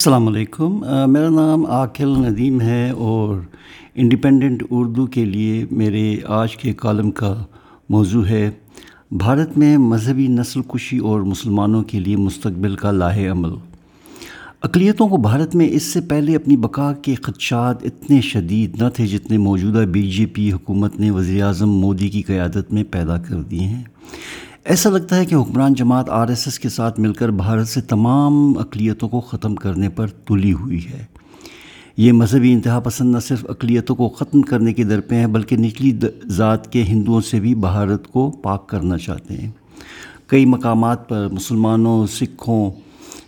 السلام علیکم۔ میرا نام عاقل ندیم ہے اور انڈیپینڈنٹ اردو کے لیے میرے آج کے کالم کا موضوع ہے۔ بھارت میں مذہبی نسل کشی اور مسلمانوں کے لیے مستقبل کا لاہ عمل۔ اقلیتوں کو بھارت میں اس سے پہلے اپنی بقا کے خدشات اتنے شدید نہ تھے جتنے موجودہ بی جے پی حکومت نے وزیر اعظم مودی کی قیادت میں پیدا کر دیے ہیں۔ ایسا لگتا ہے کہ حکمران جماعت آر ایس ایس کے ساتھ مل کر بھارت سے تمام اقلیتوں کو ختم کرنے پر تلی ہوئی ہے۔ یہ مذہبی انتہا پسند نہ صرف اقلیتوں کو ختم کرنے کے در پہ ہیں، بلکہ نچلی ذات کے ہندوؤں سے بھی بھارت کو پاک کرنا چاہتے ہیں۔ کئی مقامات پر مسلمانوں، سکھوں،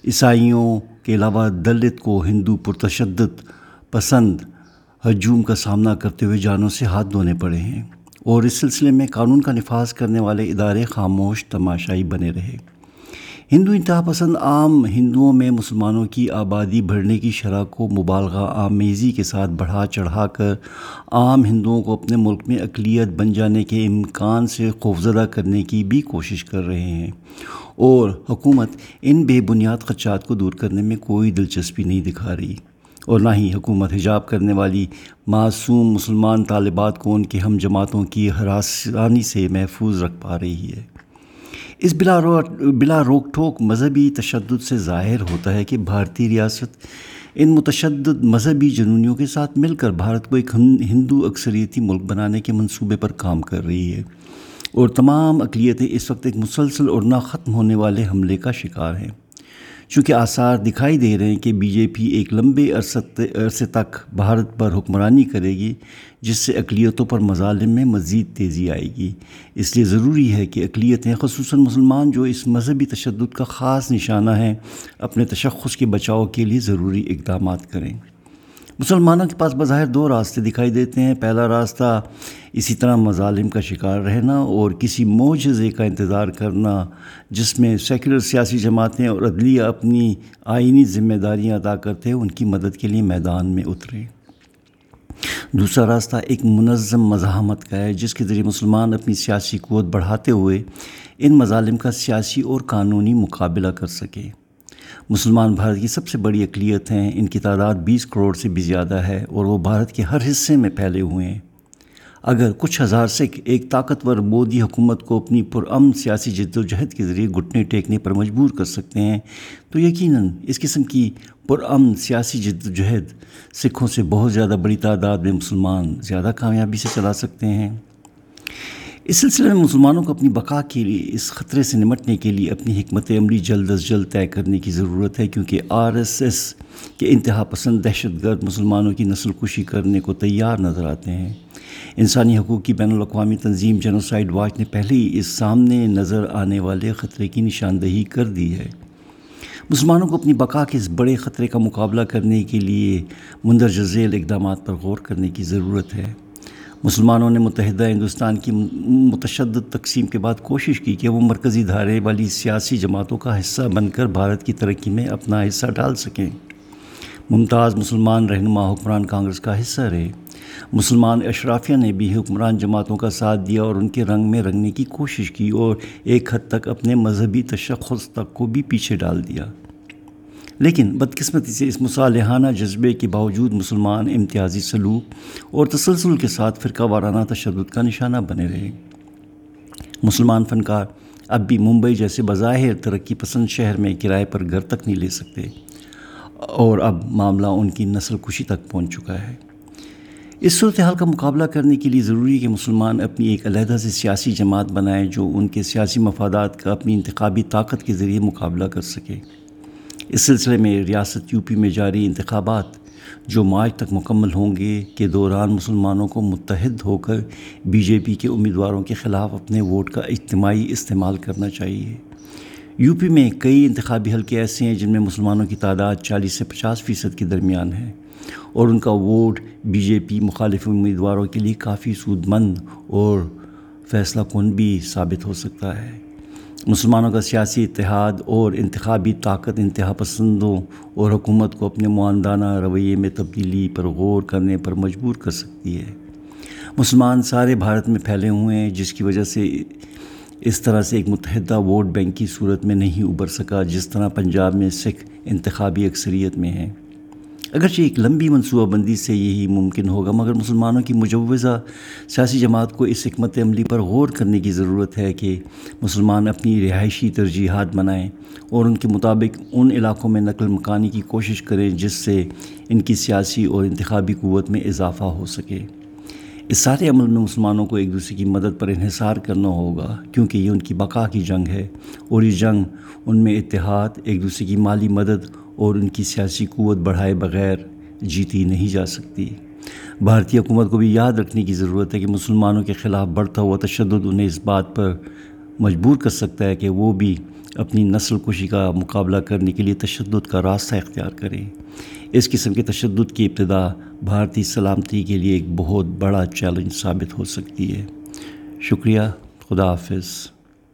عیسائیوں کے علاوہ دلت کو ہندو پرتشدد پسند ہجوم کا سامنا کرتے ہوئے جانوں سے ہاتھ دھونے پڑے ہیں۔ اور اس سلسلے میں قانون کا نفاذ کرنے والے ادارے خاموش تماشائی بنے رہے۔ ہندو انتہا پسند عام ہندوؤں میں مسلمانوں کی آبادی بڑھنے کی شرح کو مبالغہ آمیزی کے ساتھ بڑھا چڑھا کر عام ہندوؤں کو اپنے ملک میں اقلیت بن جانے کے امکان سے خوفزدہ کرنے کی بھی کوشش کر رہے ہیں۔ اور حکومت ان بے بنیاد خدشات کو دور کرنے میں کوئی دلچسپی نہیں دکھا رہی۔ اور نہ ہی حکومت حجاب کرنے والی معصوم مسلمان طالبات کو ان کے ہم جماعتوں کی ہراسانی سے محفوظ رکھ پا رہی ہے۔ اس بلا رو، بلا روک ٹھوک مذہبی تشدد سے ظاہر ہوتا ہے کہ بھارتی ریاست ان متشدد مذہبی جنونیوں کے ساتھ مل کر بھارت کو ایک ہندو اکثریتی ملک بنانے کے منصوبے پر کام کر رہی ہے۔ اور تمام اقلیتیں اس وقت ایک مسلسل اور نہ ختم ہونے والے حملے کا شکار ہیں۔ چونکہ آثار دکھائی دے رہے ہیں کہ بی جے پی ایک لمبے عرصے تک بھارت پر حکمرانی کرے گی، جس سے اقلیتوں پر مظالم میں مزید تیزی آئے گی۔ اس لیے ضروری ہے کہ اقلیتیں خصوصاً مسلمان جو اس مذہبی تشدد کا خاص نشانہ ہیں، اپنے تشخص کے بچاؤ کے لیے ضروری اقدامات کریں۔ مسلمانوں کے پاس بظاہر دو راستے دکھائی دیتے ہیں۔ پہلا راستہ اسی طرح مظالم کا شکار رہنا اور کسی معجزے کا انتظار کرنا، جس میں سیکولر سیاسی جماعتیں اور عدلیہ اپنی آئینی ذمہ داریاں ادا کرتے، ان کی مدد کے لیے میدان میں اترے۔ دوسرا راستہ ایک منظم مزاحمت کا ہے، جس کے ذریعے مسلمان اپنی سیاسی قوت بڑھاتے ہوئے ان مظالم کا سیاسی اور قانونی مقابلہ کر سکے۔ مسلمان بھارت کی سب سے بڑی اقلیت ہیں، ان کی تعداد بیس کروڑ سے بھی زیادہ ہے اور وہ بھارت کے ہر حصے میں پھیلے ہوئے ہیں۔ اگر کچھ ہزار سکھ ایک طاقتور مودی حکومت کو اپنی پرامن سیاسی جد و جہد کے ذریعے گھٹنے ٹیکنے پر مجبور کر سکتے ہیں، تو یقیناً اس قسم کی پرامن سیاسی جد و جہد سکھوں سے بہت زیادہ بڑی تعداد میں مسلمان زیادہ کامیابی سے چلا سکتے ہیں۔ اس سلسلے میں مسلمانوں کو اپنی بقا کے لیے، اس خطرے سے نمٹنے کے لیے اپنی حکمت عملی جلد از جلد طے کرنے کی ضرورت ہے، کیونکہ آر ایس ایس کے انتہا پسند دہشت گرد مسلمانوں کی نسل کشی کرنے کو تیار نظر آتے ہیں۔ انسانی حقوق کی بین الاقوامی تنظیم جنوسائڈ واچ نے پہلے ہی اس سامنے نظر آنے والے خطرے کی نشاندہی کر دی ہے۔ مسلمانوں کو اپنی بقا کے اس بڑے خطرے کا مقابلہ کرنے کے لیے مندرجہ ذیل اقدامات پر غور کرنے کی ضرورت ہے۔ مسلمانوں نے متحدہ ہندوستان کی متشدد تقسیم کے بعد کوشش کی کہ وہ مرکزی دھارے والی سیاسی جماعتوں کا حصہ بن کر بھارت کی ترقی میں اپنا حصہ ڈال سکیں۔ ممتاز مسلمان رہنما حکمران کانگریس کا حصہ رہے۔ مسلمان اشرافیہ نے بھی حکمران جماعتوں کا ساتھ دیا اور ان کے رنگ میں رنگنے کی کوشش کی اور ایک حد تک اپنے مذہبی تشخص تک کو بھی پیچھے ڈال دیا۔ لیکن بدقسمتی سے اس مصالحانہ جذبے کے باوجود مسلمان امتیازی سلوک اور تسلسل کے ساتھ فرقہ وارانہ تشدد کا نشانہ بنے رہے۔ مسلمان فنکار اب بھی ممبئی جیسے بظاہر ترقی پسند شہر میں کرائے پر گھر تک نہیں لے سکتے اور اب معاملہ ان کی نسل کشی تک پہنچ چکا ہے۔ اس صورتحال کا مقابلہ کرنے کے لیے ضروری ہے کہ مسلمان اپنی ایک علیحدہ سے سیاسی جماعت بنائیں جو ان کے سیاسی مفادات کا اپنی انتخابی طاقت کے ذریعے مقابلہ کر سکے۔ اس سلسلے میں ریاست یو پی میں جاری انتخابات جو مارچ تک مکمل ہوں گے کے دوران مسلمانوں کو متحد ہو کر بی جے پی کے امیدواروں کے خلاف اپنے ووٹ کا اجتماعی استعمال کرنا چاہیے۔ یو پی میں کئی انتخابی حلقے ایسے ہیں جن میں مسلمانوں کی تعداد چالیس سے پچاس فیصد کے درمیان ہے۔ اور ان کا ووٹ بی جے پی مخالف امیدواروں کے لیے کافی سود مند اور فیصلہ کن بھی ثابت ہو سکتا ہے۔ مسلمانوں کا سیاسی اتحاد اور انتخابی طاقت انتہا پسندوں اور حکومت کو اپنے معاندانہ رویے میں تبدیلی پر غور کرنے پر مجبور کر سکتی ہے۔ مسلمان سارے بھارت میں پھیلے ہوئے ہیں، جس کی وجہ سے اس طرح سے ایک متحدہ ووٹ بینک کی صورت میں نہیں ابھر سکا، جس طرح پنجاب میں سکھ انتخابی اکثریت میں ہیں۔ اگرچہ ایک لمبی منصوبہ بندی سے یہی ممکن ہوگا، مگر مسلمانوں کی مجوزہ سیاسی جماعت کو اس حکمت عملی پر غور کرنے کی ضرورت ہے کہ مسلمان اپنی رہائشی ترجیحات بنائیں اور ان کے مطابق ان علاقوں میں نقل مکانی کی کوشش کریں جس سے ان کی سیاسی اور انتخابی قوت میں اضافہ ہو سکے۔ اس سارے عمل میں مسلمانوں کو ایک دوسرے کی مدد پر انحصار کرنا ہوگا، کیونکہ یہ ان کی بقا کی جنگ ہے اور یہ جنگ ان میں اتحاد، ایک دوسرے کی مالی مدد اور ان کی سیاسی قوت بڑھائے بغیر جیتی نہیں جا سکتی۔ بھارتی حکومت کو بھی یاد رکھنے کی ضرورت ہے کہ مسلمانوں کے خلاف بڑھتا ہوا تشدد انہیں اس بات پر مجبور کر سکتا ہے کہ وہ بھی اپنی نسل کشی کا مقابلہ کرنے کے لیے تشدد کا راستہ اختیار کریں۔ اس قسم کے تشدد کی ابتدا بھارتی سلامتی کے لیے ایک بہت بڑا چیلنج ثابت ہو سکتی ہے۔ شکریہ، خدا حافظ۔